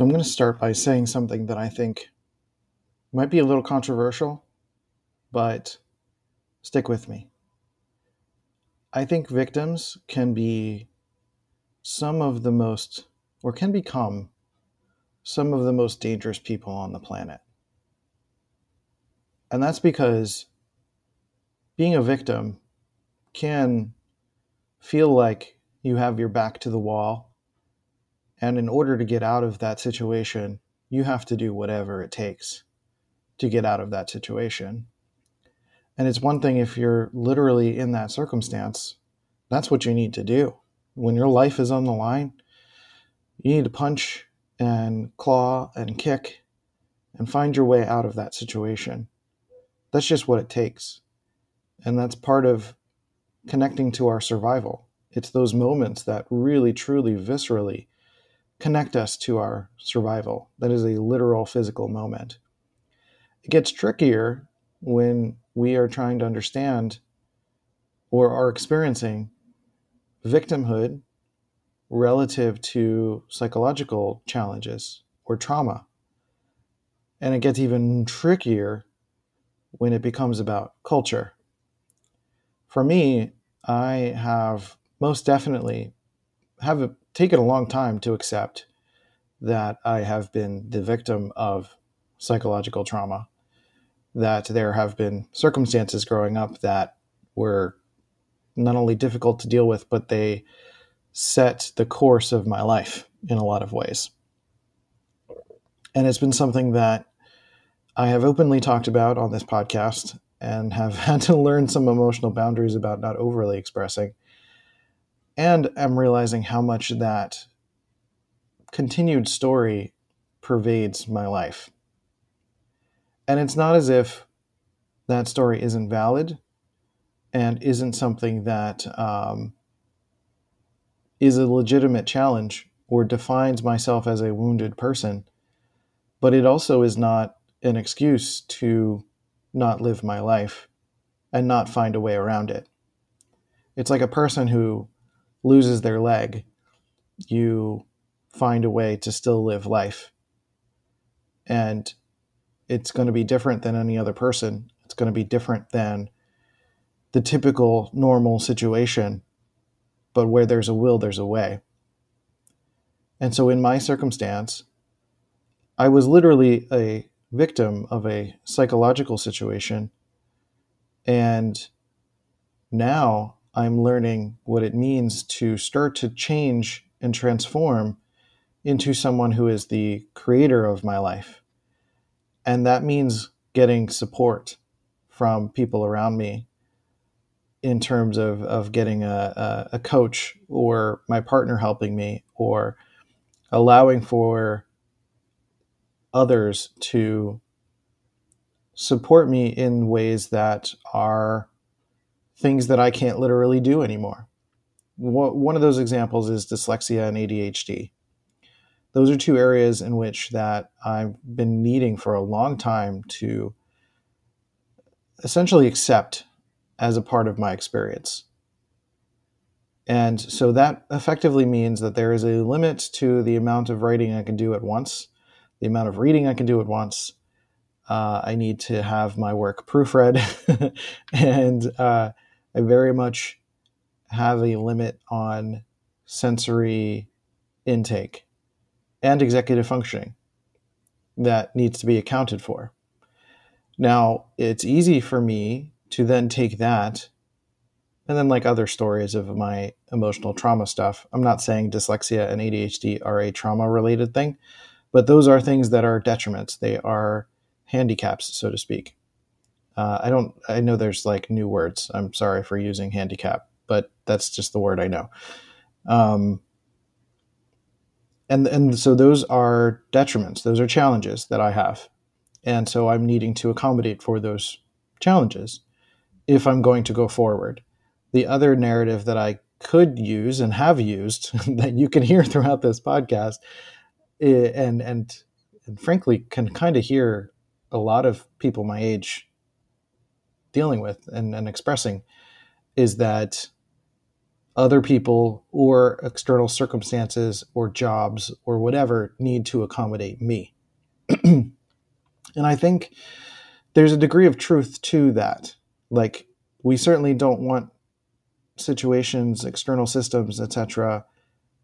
So I'm going to start by saying something that I think might be a little controversial, but stick with me. I think victims can be some of the most, or can become some of the most dangerous people on the planet. And that's because being a victim can feel like you have your back to the wall. And in order to get out of that situation, you have to do whatever it takes to get out of that situation. And it's one thing if you're literally in that circumstance, that's what you need to do. When your life is on the line, you need to punch and claw and kick and find your way out of that situation. That's just what it takes. And that's part of connecting to our survival. It's those moments that really, truly, viscerally connect us to our survival. That is a literal physical moment. It gets trickier when we are trying to understand or are experiencing victimhood relative to psychological challenges or trauma. And it gets even trickier when it becomes about culture. For me, I have most definitely have taken a long time to accept that I have been the victim of psychological trauma, that there have been circumstances growing up that were not only difficult to deal with, but they set the course of my life in a lot of ways. And it's been something that I have openly talked about on this podcast and have had to learn some emotional boundaries about not overly expressing. And I'm realizing how much that continued story pervades my life. And it's not as if that story isn't valid and isn't something that um, is a legitimate challenge or defines myself as a wounded person, but it also is not an excuse to not live my life and not find a way around it. It's like a person who loses their leg. You find a way to still live life. And it's going to be different than any other person. It's going to be different than the typical normal situation, but where there's a will, there's a way. And so in my circumstance, I was literally a victim of a psychological situation. And now I'm learning what it means to start to change and transform into someone who is the creator of my life. And that means getting support from people around me in terms of, of getting a, a, a coach or my partner helping me or allowing for others to support me in ways that are things that I can't literally do anymore. One of those examples is dyslexia and ADHD. Those are two areas in which that I've been needing for a long time to essentially accept as a part of my experience. And so that effectively means that there is a limit to the amount of writing I can do at once the amount of reading I can do at once. Uh, I need to have my work proofread, and uh, I very much have a limit on sensory intake and executive functioning that needs to be accounted for. Now, it's easy for me to then take that and then, like other stories of my emotional trauma stuff, I'm not saying dyslexia and ADHD are a trauma related thing, but those are things that are detriments. They are handicaps, so to speak. Uh, I don't. I know there's like new words. I'm sorry for using handicap, but that's just the word I know. Um, and and so those are detriments. Those are challenges that I have, and so I'm needing to accommodate for those challenges if I'm going to go forward. The other narrative that I could use and have used that you can hear throughout this podcast and and and frankly can kind of hear a lot of people my age dealing with and, and expressing is that other people or external circumstances or jobs or whatever need to accommodate me. and I think there's a degree of truth to that. Like, we certainly don't want situations, external systems, etc.,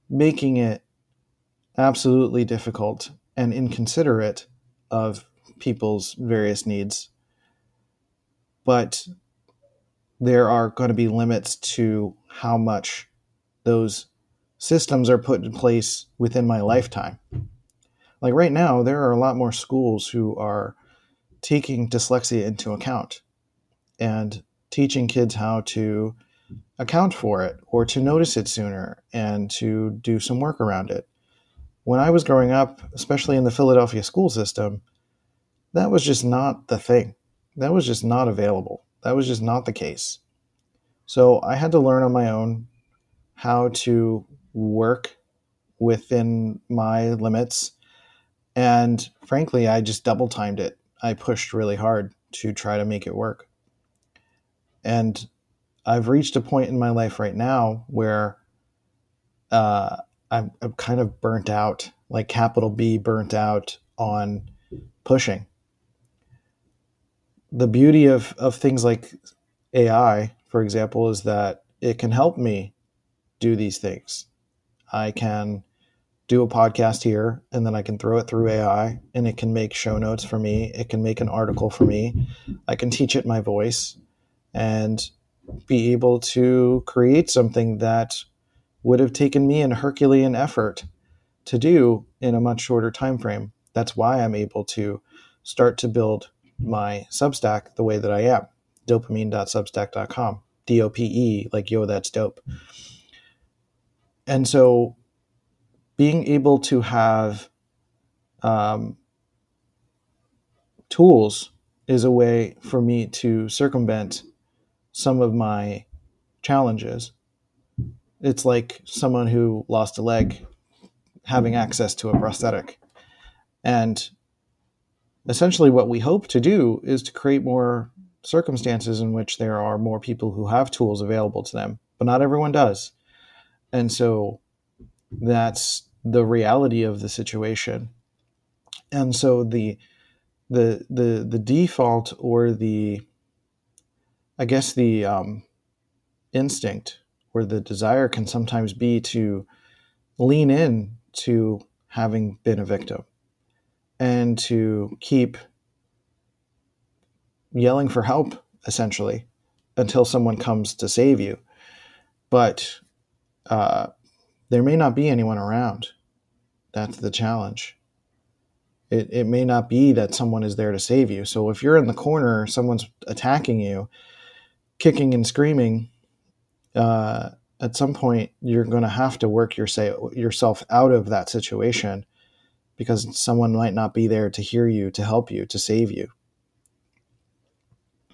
making it absolutely difficult and inconsiderate of people's various needs. But there are going to be limits to how much those systems are put in place within my lifetime. Like right now, there are a lot more schools who are taking dyslexia into account and teaching kids how to account for it or to notice it sooner and to do some work around it. When I was growing up, especially in the Philadelphia school system, that was just not the thing. That was just not available. That was just not the case. So I had to learn on my own how to work within my limits. And frankly, I just double timed it. I pushed really hard to try to make it work. And I've reached a point in my life right now where uh, I'm, I'm kind of burnt out, like capital B, burnt out on pushing. The beauty of, of things like AI, for example, is that it can help me do these things. I can do a podcast here and then I can throw it through AI and it can make show notes for me. It can make an article for me. I can teach it my voice and be able to create something that would have taken me an Herculean effort to do in a much shorter time frame. That's why I'm able to start to build my Substack the way that I am. dopemine.substack.com, D O P E, like yo, that's dope. And so being able to have um, tools is a way for me to circumvent some of my challenges. It's like someone who lost a leg having access to a prosthetic. And essentially, what we hope to do is to create more circumstances in which there are more people who have tools available to them, but not everyone does. And so that's the reality of the situation. And so the the the the default or the I guess the um, instinct or the desire can sometimes be to lean in to having been a victim and to keep yelling for help essentially until someone comes to save you. But uh, there may not be anyone around. That's the challenge. It, it may not be that someone is there to save you. So if you're in the corner, someone's attacking you, kicking and screaming, uh, at some point you're going to have to work your say, yourself out of that situation because someone might not be there to hear you, to help you, to save you.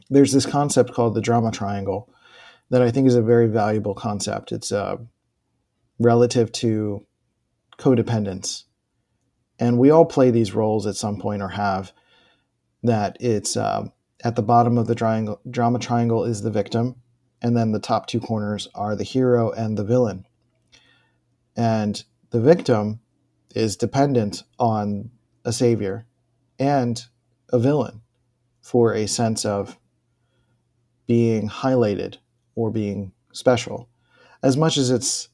There's this concept called the drama triangle that I think is a very valuable concept. It's uh, relative to codependence. And we all play these roles at some point or have that it's uh, at the bottom of the triangle, drama triangle is the victim, and then the top two corners are the hero and the villain. And the victim is dependent on a savior and a villain for a sense of being highlighted or being special. As much as it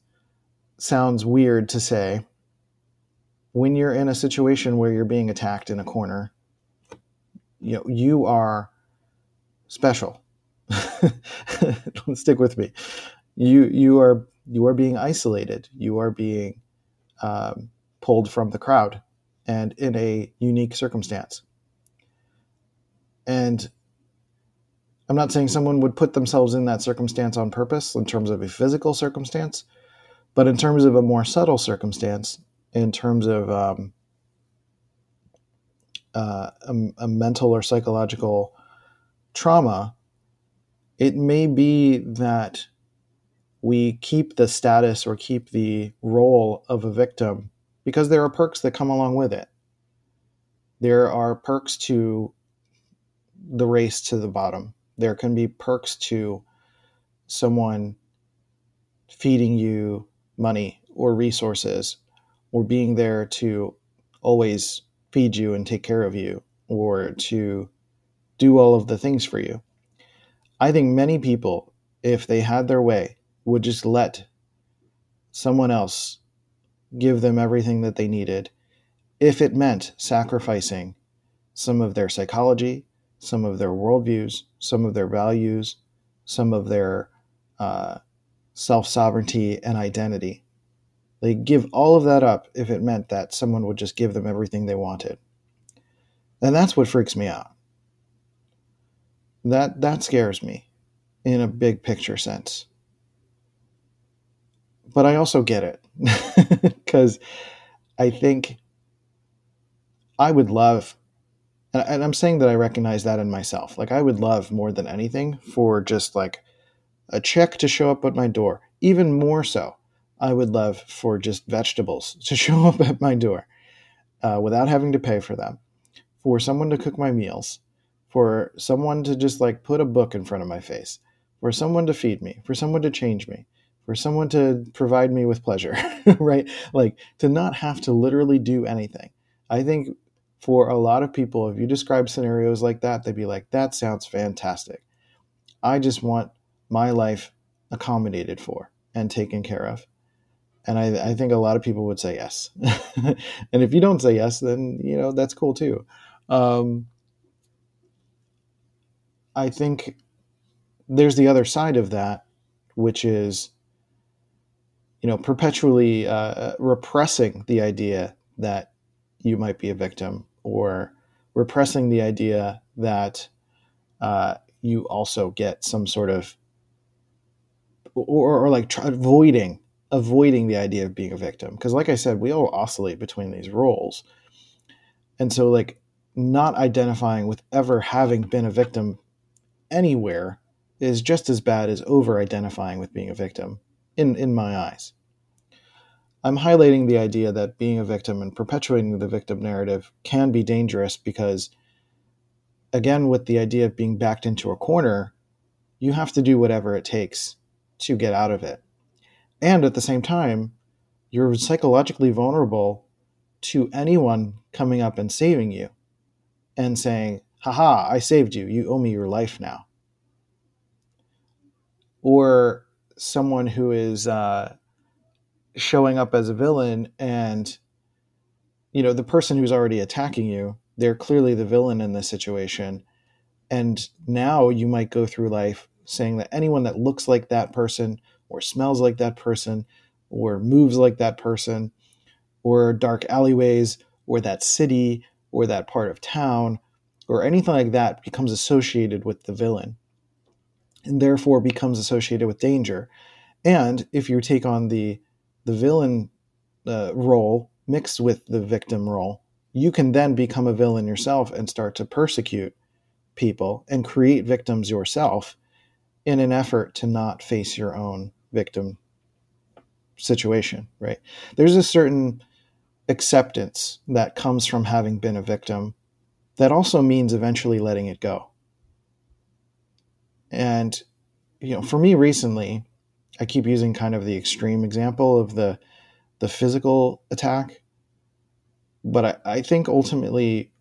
sounds weird to say, when you're in a situation where you're being attacked in a corner, you know, you are special. Stick with me. You you are you are being isolated. You are being um, pulled from the crowd, and in a unique circumstance. And I'm not saying someone would put themselves in that circumstance on purpose in terms of a physical circumstance, but in terms of a more subtle circumstance, in terms of um, uh, a, a mental or psychological trauma, it may be that we keep the status or keep the role of a victim because there are perks that come along with it. There are perks to the race to the bottom. There can be perks to someone feeding you money or resources or being there to always feed you and take care of you or to do all of the things for you. I think many people, if they had their way, would just let someone else give them everything that they needed if it meant sacrificing some of their psychology, some of their worldviews, some of their values, some of their uh, self sovereignty and identity. They give all of that up if it meant that someone would just give them everything they wanted. And that's what freaks me out. That that scares me in a big picture sense. But I also get it because I think I would love and I'm saying that I recognize that in myself. Like I would love more than anything for just like a check to show up at my door. Even more so, I would love for just vegetables to show up at my door uh, without having to pay for them, for someone to cook my meals, for someone to just like put a book in front of my face, for someone to feed me, for someone to change me, for someone to provide me with pleasure, right? Like to not have to literally do anything. I think for a lot of people, if you describe scenarios like that, they'd be like, that sounds fantastic. I just want my life accommodated for and taken care of. And I, I think a lot of people would say yes. and if you don't say yes, then, you know, that's cool too. Um, I think there's the other side of that, which is, you know, perpetually uh, repressing the idea that you might be a victim or repressing the idea that uh, you also get some sort of or, or like try, avoiding avoiding the idea of being a victim. Because like i said we all oscillate between these roles. And so like not identifying with ever having been a victim anywhere is just as bad as over identifying with being a victim in in my eyes i'm highlighting the idea that being a victim and perpetuating the victim narrative can be dangerous because again with the idea of being backed into a corner you have to do whatever it takes to get out of it. And at the same time, you're psychologically vulnerable to anyone coming up and saving you and saying, haha, I saved you. You owe me your life now. Or someone who is uh, showing up as a villain and, you know, the person who's already attacking you, they're clearly the villain in this situation. And now you might go through life saying that anyone that looks like that person or smells like that person or moves like that person or dark alleyways or that city or that part of town or anything like that becomes associated with the villain and therefore becomes associated with danger. And if you take on the the villain uh, role mixed with the victim role, you can then become a villain yourself and start to persecute people and create victims yourself in an effort to not face your own victim situation, right? There's a certain acceptance that comes from having been a victim that also means eventually letting it go. And, you know, for me recently, I keep using kind of the extreme example of the the physical attack. But I, I think ultimately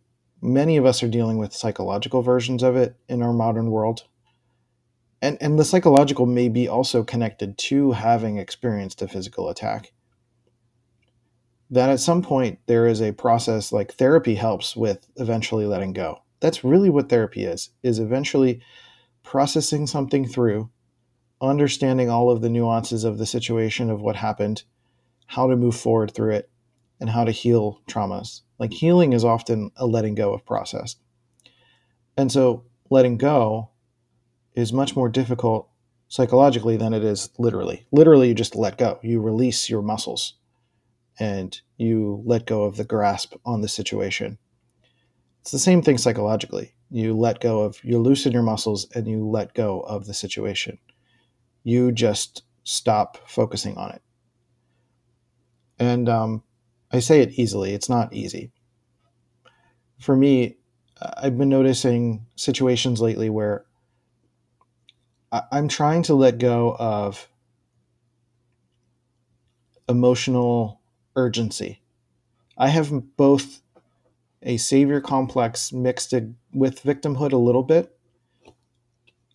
many of us are dealing with psychological versions of it in our modern world. And and the psychological may be also connected to having experienced a physical attack. That at some point there is a process like therapy helps with eventually letting go. That's really what therapy is is eventually processing something through understanding all of the nuances of the situation of what happened how to move forward through it and how to heal traumas like healing is often a letting go of process and so letting go is much more difficult psychologically than it is literally. Literally, you just let go, you release your muscles, and you let go of the grasp on the situation. It's the same thing psychologically. You let go of, you loosen your muscles and you let go of the situation. You just stop focusing on it. And um, I say it easily, it's not easy. For me, I've been noticing situations lately where I'm trying to let go of emotional urgency. I have both a savior complex mixed with victimhood a little bit.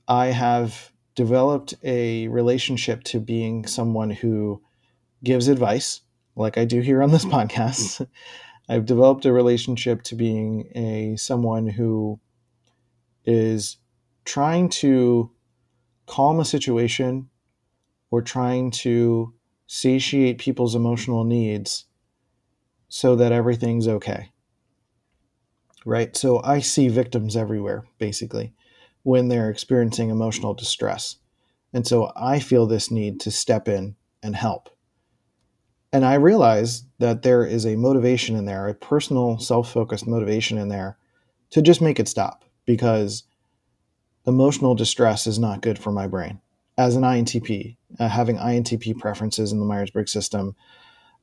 I have developed a relationship to being someone who gives advice, like I do here on this podcast. I've developed a relationship to being a someone who is trying to calm a situation or trying to satiate people's emotional needs so that everything's okay. Right? So I see victims everywhere, basically, when they're experiencing emotional distress. And so I feel this need to step in and help. And I realize that there is a motivation in there, a personal, self focused motivation in there to just make it stop because emotional distress is not good for my brain. As an INTP, uh, having INTP preferences in the Myers Briggs system,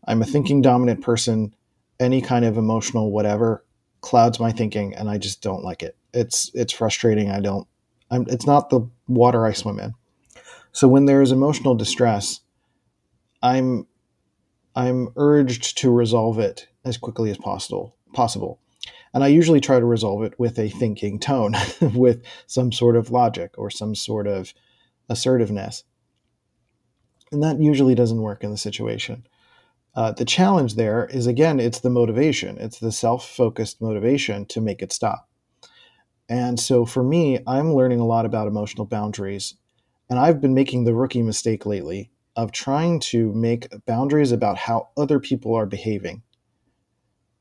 I'm a thinking dominant person any kind of emotional whatever clouds my thinking and I just don't like it. It's it's frustrating. I don't I'm it's not the water I swim in. So when there is emotional distress, I'm I'm urged to resolve it as quickly as possible possible. And I usually try to resolve it with a thinking tone, with some sort of logic or some sort of assertiveness. And that usually doesn't work in the situation. Uh, the challenge there is again, it's the motivation, it's the self focused motivation to make it stop. And so for me, I'm learning a lot about emotional boundaries. And I've been making the rookie mistake lately of trying to make boundaries about how other people are behaving.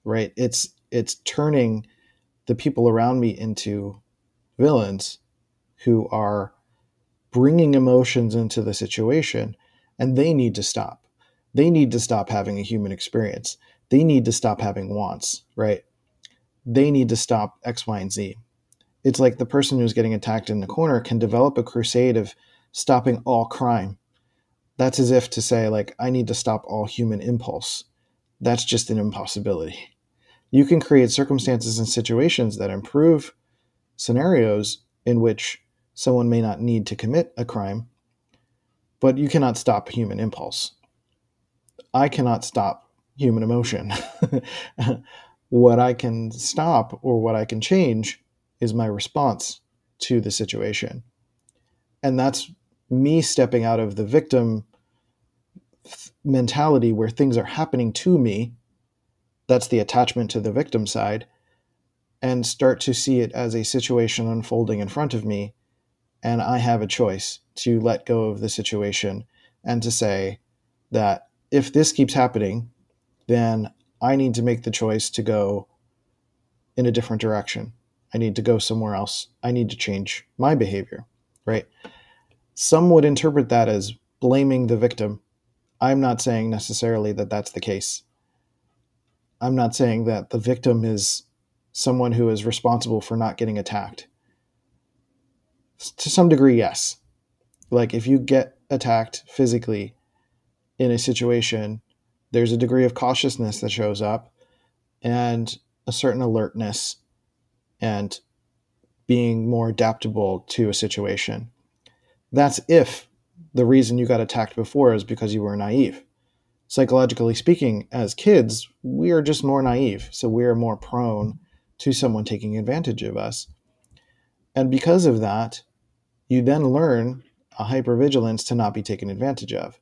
Right? It's it's turning the people around me into villains who are bringing emotions into the situation and they need to stop they need to stop having a human experience. They need to stop having wants, right? They need to stop X, Y, and Z. It's like the person who's getting attacked in the corner can develop a crusade of stopping all crime. That's as if to say, like, I need to stop all human impulse. That's just an impossibility. You can create circumstances and situations that improve scenarios in which someone may not need to commit a crime, but you cannot stop human impulse. I cannot stop human emotion. what I can stop or what I can change is my response to the situation. And that's me stepping out of the victim mentality where things are happening to me. That's the attachment to the victim side. And start to see it as a situation unfolding in front of me. And I have a choice to let go of the situation and to say that if this keeps happening, then I need to make the choice to go in a different direction. I need to go somewhere else. I need to change my behavior, right? Some would interpret that as blaming the victim. I'm not saying necessarily that that's the case. I'm not saying that the victim is someone who is responsible for not getting attacked. To some degree, yes. Like if you get attacked physically, in a situation, there's a degree of cautiousness that shows up and a certain alertness and being more adaptable to a situation. That's if the reason you got attacked before is because you were naive. Psychologically speaking, as kids, we are just more naive. So we are more prone to someone taking advantage of us. And because of that, you then learn a hypervigilance to not be taken advantage of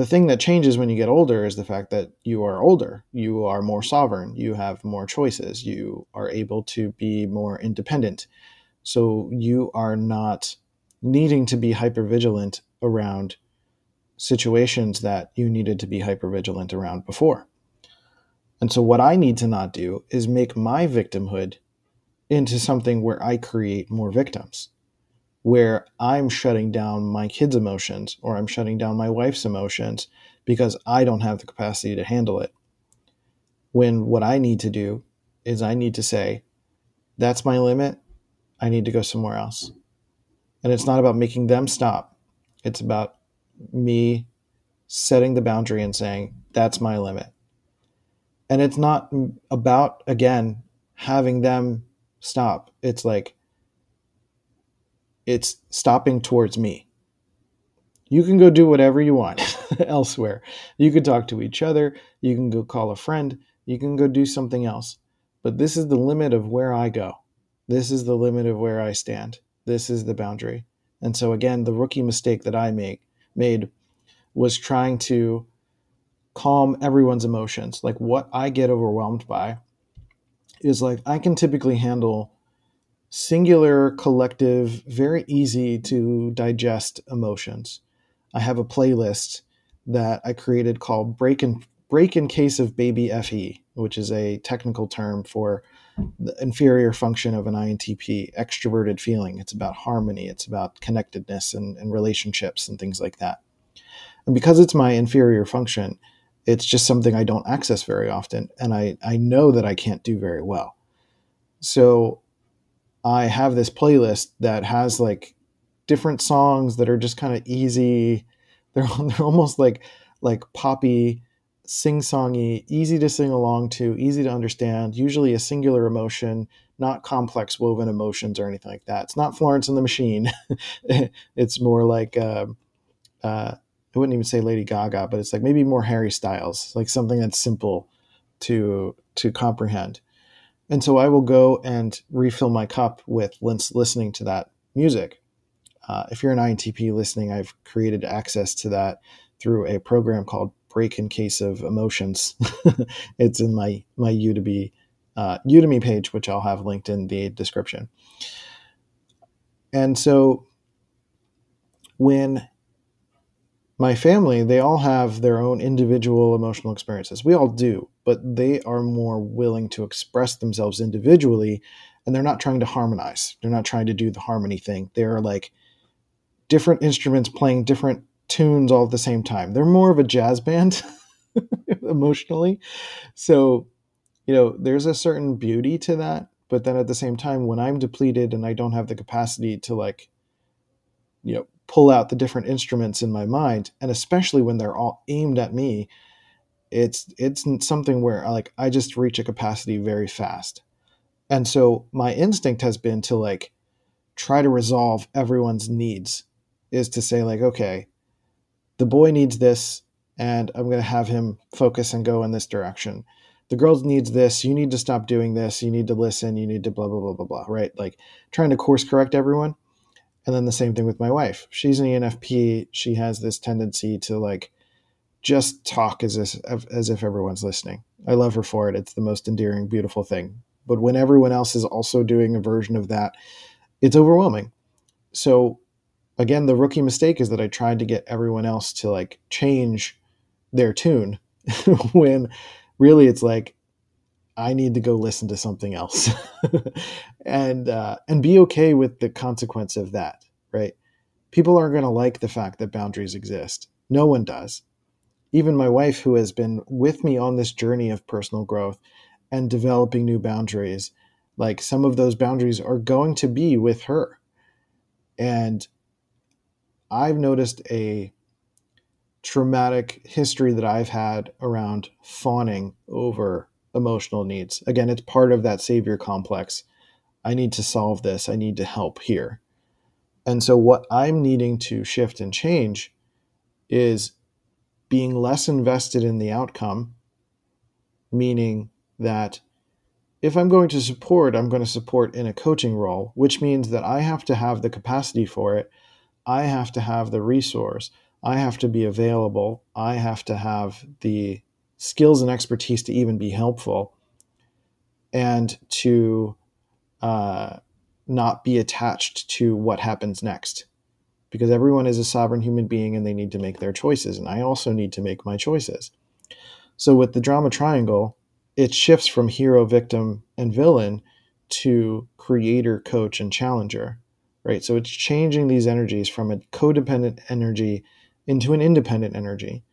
the thing that changes when you get older is the fact that you are older. You are more sovereign. You have more choices. You are able to be more independent. So you are not needing to be hyper vigilant around situations that you needed to be hyper vigilant around before. And so what i need to not do is make my victimhood into something where i create more victims where I'm shutting down my kids' emotions or I'm shutting down my wife's emotions because I don't have the capacity to handle it. When what I need to do is I need to say, that's my limit. I need to go somewhere else. And it's not about making them stop, it's about me setting the boundary and saying, that's my limit. And it's not about, again, having them stop. It's like, it's stopping towards me. You can go do whatever you want. elsewhere. You could talk to each other, you can go call a friend, you can go do something else. But this is the limit of where I go. This is the limit of where I stand. This is the boundary. And so again, the rookie mistake that I make made was trying to calm everyone's emotions. Like what I get overwhelmed by is like I can typically handle singular, collective, very easy to digest emotions. I have a playlist that I created called Break in Break in Case of Baby FE, which is a technical term for the inferior function of an INTP, extroverted feeling. It's about harmony, it's about connectedness and, and relationships and things like that. And because it's my inferior function, it's just something I don't access very often. And I, I know that I can't do very well. So I have this playlist that has like different songs that are just kind of easy. They're, they're almost like like poppy, sing-songy, easy to sing along to, easy to understand, usually a singular emotion, not complex woven emotions or anything like that. It's not Florence and the Machine. it's more like uh, uh, I wouldn't even say Lady Gaga, but it's like maybe more Harry Styles, like something that's simple to to comprehend. And so I will go and refill my cup with listening to that music. Uh, if you're an INTP listening, I've created access to that through a program called Break in Case of Emotions. it's in my my Udemy uh, Udemy page, which I'll have linked in the description. And so when my family, they all have their own individual emotional experiences. We all do, but they are more willing to express themselves individually and they're not trying to harmonize. They're not trying to do the harmony thing. They're like different instruments playing different tunes all at the same time. They're more of a jazz band emotionally. So, you know, there's a certain beauty to that, but then at the same time when I'm depleted and I don't have the capacity to like you know pull out the different instruments in my mind and especially when they're all aimed at me it's it's something where like i just reach a capacity very fast. And so my instinct has been to like try to resolve everyone's needs is to say like okay the boy needs this and i'm going to have him focus and go in this direction. The girl needs this. You need to stop doing this. You need to listen. You need to blah blah blah blah blah right? Like trying to course correct everyone. And then the same thing with my wife. She's an ENFP. She has this tendency to like just talk as if, as if everyone's listening. I love her for it. It's the most endearing, beautiful thing. But when everyone else is also doing a version of that, it's overwhelming. So again, the rookie mistake is that I tried to get everyone else to like change their tune when really it's like I need to go listen to something else, and uh, and be okay with the consequence of that. Right? People aren't going to like the fact that boundaries exist. No one does. Even my wife, who has been with me on this journey of personal growth and developing new boundaries, like some of those boundaries are going to be with her, and I've noticed a traumatic history that I've had around fawning over emotional needs. Again, it's part of that savior complex. I need to solve this. I need to help here. And so, what I'm needing to shift and change is being less invested in the outcome, meaning that if I'm going to support, I'm going to support in a coaching role, which means that I have to have the capacity for it. I have to have the resource. I have to be available. I have to have the skills and expertise to even be helpful and to uh, not be attached to what happens next because everyone is a sovereign human being and they need to make their choices and i also need to make my choices so with the drama triangle it shifts from hero victim and villain to creator coach and challenger right so it's changing these energies from a codependent energy into an independent energy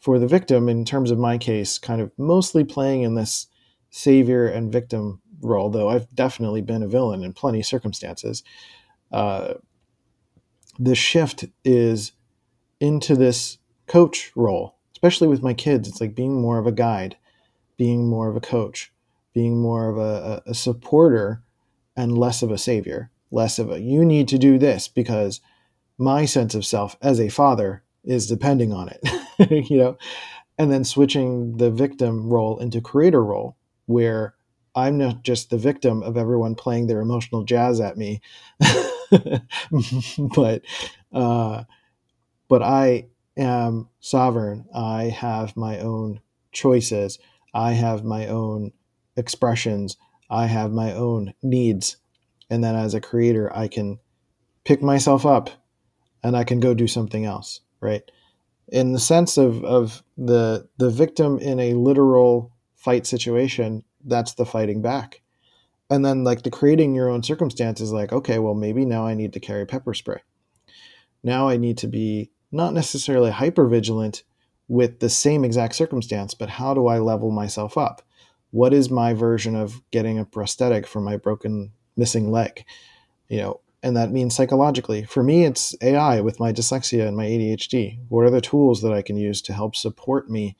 for the victim, in terms of my case, kind of mostly playing in this savior and victim role, though I've definitely been a villain in plenty of circumstances. Uh, the shift is into this coach role, especially with my kids. It's like being more of a guide, being more of a coach, being more of a, a supporter, and less of a savior, less of a you need to do this because my sense of self as a father is depending on it, you know, and then switching the victim role into creator role where I'm not just the victim of everyone playing their emotional jazz at me, but uh, but I am sovereign. I have my own choices. I have my own expressions. I have my own needs. And then as a creator, I can pick myself up and I can go do something else, right? In the sense of, of the the victim in a literal fight situation, that's the fighting back. And then like the creating your own circumstances, like, okay, well maybe now I need to carry pepper spray. Now I need to be not necessarily hyper vigilant with the same exact circumstance, but how do I level myself up? What is my version of getting a prosthetic for my broken missing leg? You know, and that means psychologically. For me, it's AI with my dyslexia and my ADHD. What are the tools that I can use to help support me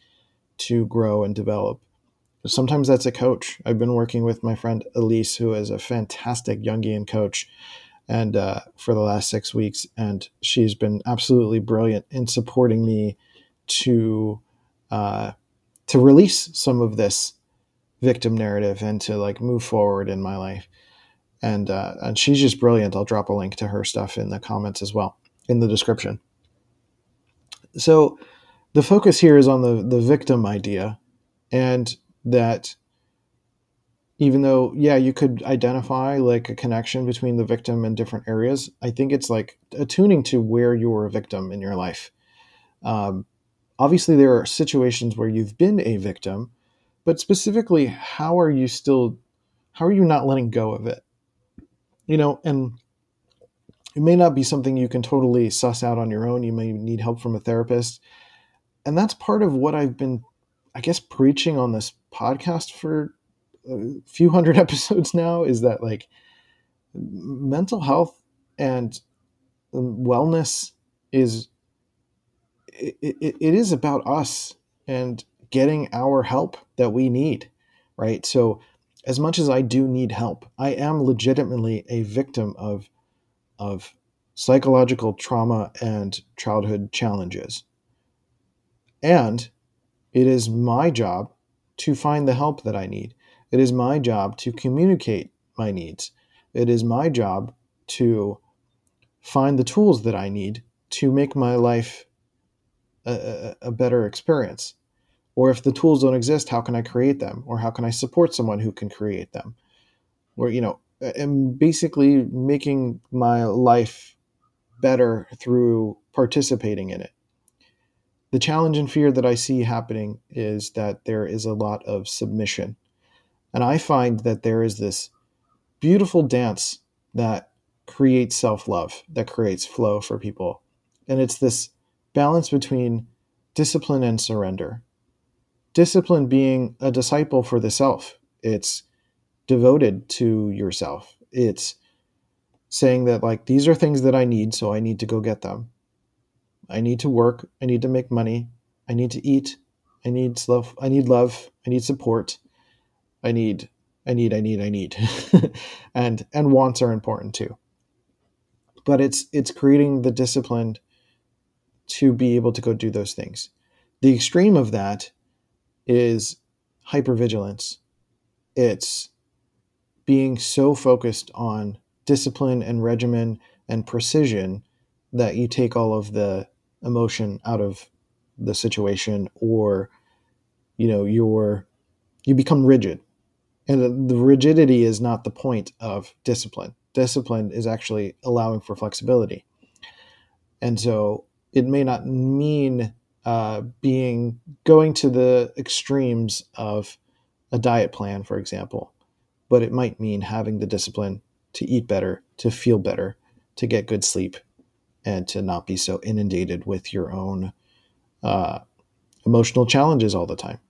to grow and develop? Sometimes that's a coach. I've been working with my friend Elise, who is a fantastic Jungian coach, and uh, for the last six weeks, and she's been absolutely brilliant in supporting me to uh, to release some of this victim narrative and to like move forward in my life and uh, and she's just brilliant. I'll drop a link to her stuff in the comments as well in the description. So the focus here is on the the victim idea, and that even though yeah you could identify like a connection between the victim and different areas, I think it's like attuning to where you're a victim in your life. Um, obviously, there are situations where you've been a victim, but specifically, how are you still? How are you not letting go of it? you know, and it may not be something you can totally suss out on your own. You may need help from a therapist. And that's part of what I've been, I guess, preaching on this podcast for a few hundred episodes now is that like mental health and wellness is it, it, it is about us and getting our help that we need right so as much as I do need help, I am legitimately a victim of of psychological trauma and childhood challenges. And it is my job to find the help that I need. It is my job to communicate my needs. It is my job to find the tools that I need to make my life a, a, better experience. Or if the tools don't exist, how can I create them? Or how can I support someone who can create them? Or, you know, and basically making my life better through participating in it. The challenge and fear that I see happening is that there is a lot of submission. And I find that there is this beautiful dance that creates self love, that creates flow for people. And it's this balance between discipline and surrender discipline being a disciple for the self. It's devoted to yourself. It's saying that like these are things that I need, so I need to go get them. I need to work, I need to make money, I need to eat, I need love, I need love, I need support. I need I need I need I need. and and wants are important too. But it's it's creating the discipline to be able to go do those things. The extreme of that is hypervigilance. It's being so focused on discipline and regimen and precision that you take all of the emotion out of the situation or you know you're you become rigid. And the, rigidity is not the point of discipline. Discipline is actually allowing for flexibility. And so it may not mean uh, being going to the extremes of a diet plan, for example, but it might mean having the discipline to eat better, to feel better, to get good sleep, and to not be so inundated with your own uh, emotional challenges all the time,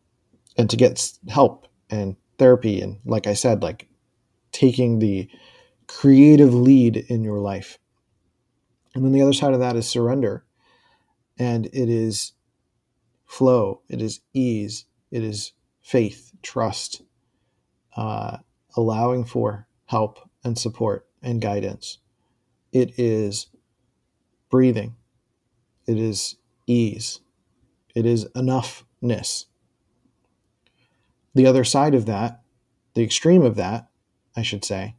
and to get help and therapy. And like I said, like taking the creative lead in your life. And then the other side of that is surrender. And it is flow, it is ease, it is faith, trust, uh, allowing for help and support and guidance. It is breathing. It is ease, it is enoughness. The other side of that, the extreme of that, I should say,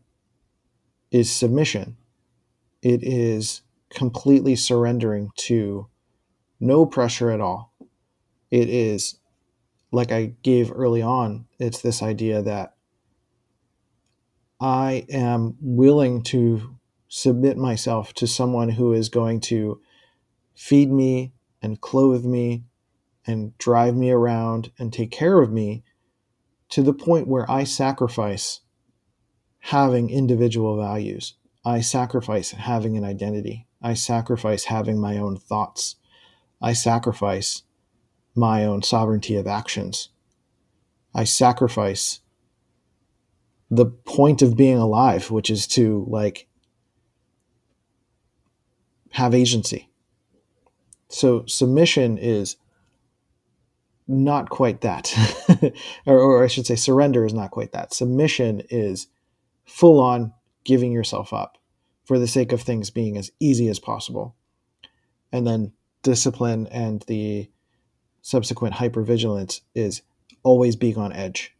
is submission. It is completely surrendering to no pressure at all. It is, like I gave early on, it's this idea that I am willing to submit myself to someone who is going to feed me and clothe me and drive me around and take care of me to the point where I sacrifice having individual values. I sacrifice having an identity. I sacrifice having my own thoughts. I sacrifice my own sovereignty of actions. I sacrifice the point of being alive, which is to like have agency. So submission is not quite that. or, or I should say, surrender is not quite that. Submission is full on giving yourself up for the sake of things being as easy as possible. And then discipline and the subsequent hypervigilance is always being on edge.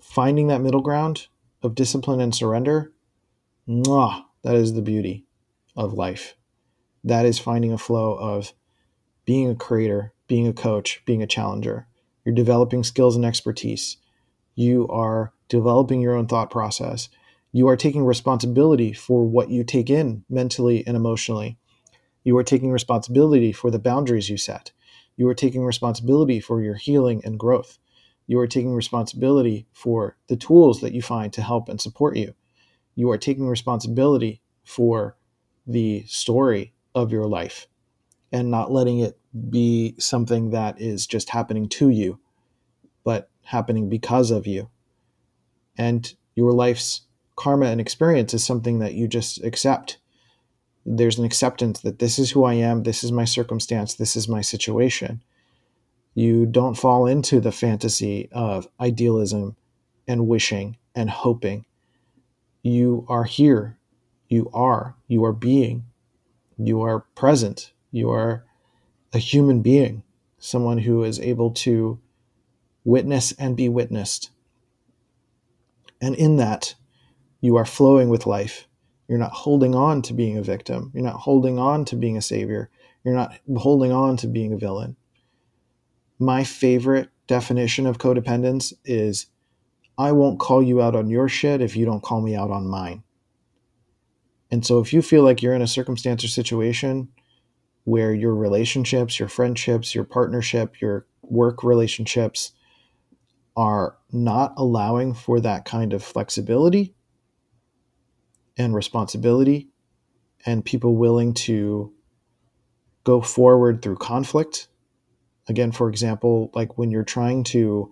Finding that middle ground of discipline and surrender, mwah, that is the beauty of life. That is finding a flow of being a creator, being a coach, being a challenger. You're developing skills and expertise. You are developing your own thought process. You are taking responsibility for what you take in mentally and emotionally. You are taking responsibility for the boundaries you set. You are taking responsibility for your healing and growth. You are taking responsibility for the tools that you find to help and support you. You are taking responsibility for the story of your life and not letting it be something that is just happening to you, but happening because of you. And your life's karma and experience is something that you just accept. There's an acceptance that this is who I am, this is my circumstance, this is my situation. You don't fall into the fantasy of idealism and wishing and hoping. You are here you are. You are being. You are present. You are a human being, someone who is able to witness and be witnessed. And in that, you are flowing with life. You're not holding on to being a victim. You're not holding on to being a savior. You're not holding on to being a villain. My favorite definition of codependence is I won't call you out on your shit if you don't call me out on mine. And so if you feel like you're in a circumstance or situation where your relationships, your friendships, your partnership, your work relationships are not allowing for that kind of flexibility and responsibility and people willing to go forward through conflict. Again, for example, like when you're trying to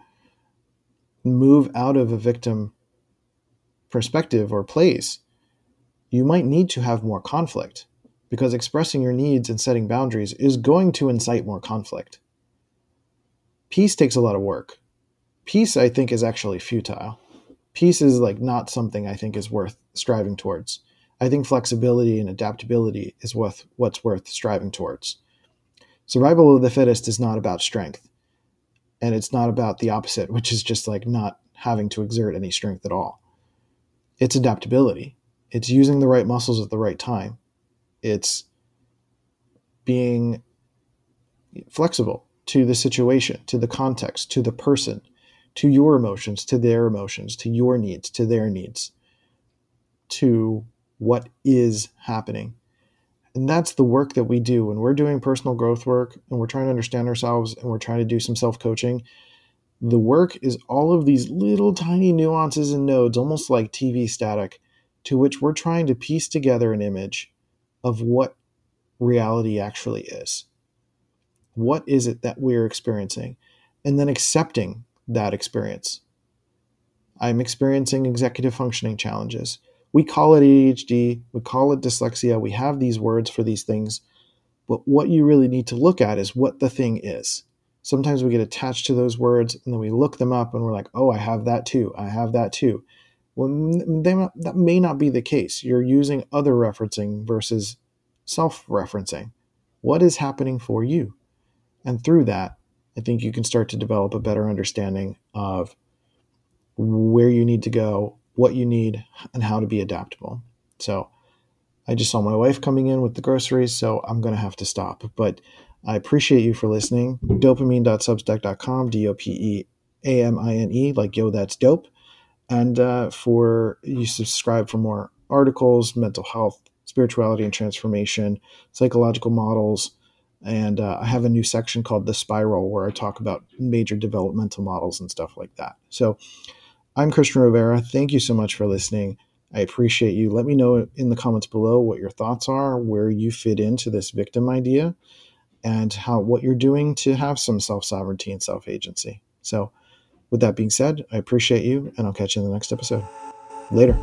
move out of a victim perspective or place, you might need to have more conflict because expressing your needs and setting boundaries is going to incite more conflict. Peace takes a lot of work. Peace, I think, is actually futile. Peace is like not something I think is worth striving towards. I think flexibility and adaptability is worth what's worth striving towards. Survival of the fittest is not about strength. And it's not about the opposite, which is just like not having to exert any strength at all. It's adaptability it's using the right muscles at the right time. It's being flexible to the situation, to the context, to the person, to your emotions, to their emotions, to your needs, to their needs, to what is happening. And that's the work that we do when we're doing personal growth work and we're trying to understand ourselves and we're trying to do some self coaching. The work is all of these little tiny nuances and nodes, almost like TV static, to which we're trying to piece together an image of what reality actually is. What is it that we're experiencing? And then accepting that experience. I'm experiencing executive functioning challenges. We call it ADHD, we call it dyslexia, we have these words for these things, but what you really need to look at is what the thing is. Sometimes we get attached to those words and then we look them up and we're like, oh, I have that too, I have that too. Well, they, that may not be the case. You're using other referencing versus self referencing. what is happening for you? And through that, I think you can start to develop a better understanding of where you need to go, what you need, and how to be adaptable. So, I just saw my wife coming in with the groceries, so I'm going to have to stop. But I appreciate you for listening. Dopemine.substack.com, D O P E A M I N E, like yo, that's dope. And uh, for you subscribe for more articles, mental health, spirituality and transformation, psychological models. And uh, I have a new section called The Spiral where I talk about major developmental models and stuff like that. So I'm Christian Rivera. Thank you so much for listening. I appreciate you. Let me know in the comments below what your thoughts are, where you fit into this victim idea, and how what you're doing to have some self sovereignty and self agency. So, with that being said, I appreciate you, and I'll catch you in the next episode. Later.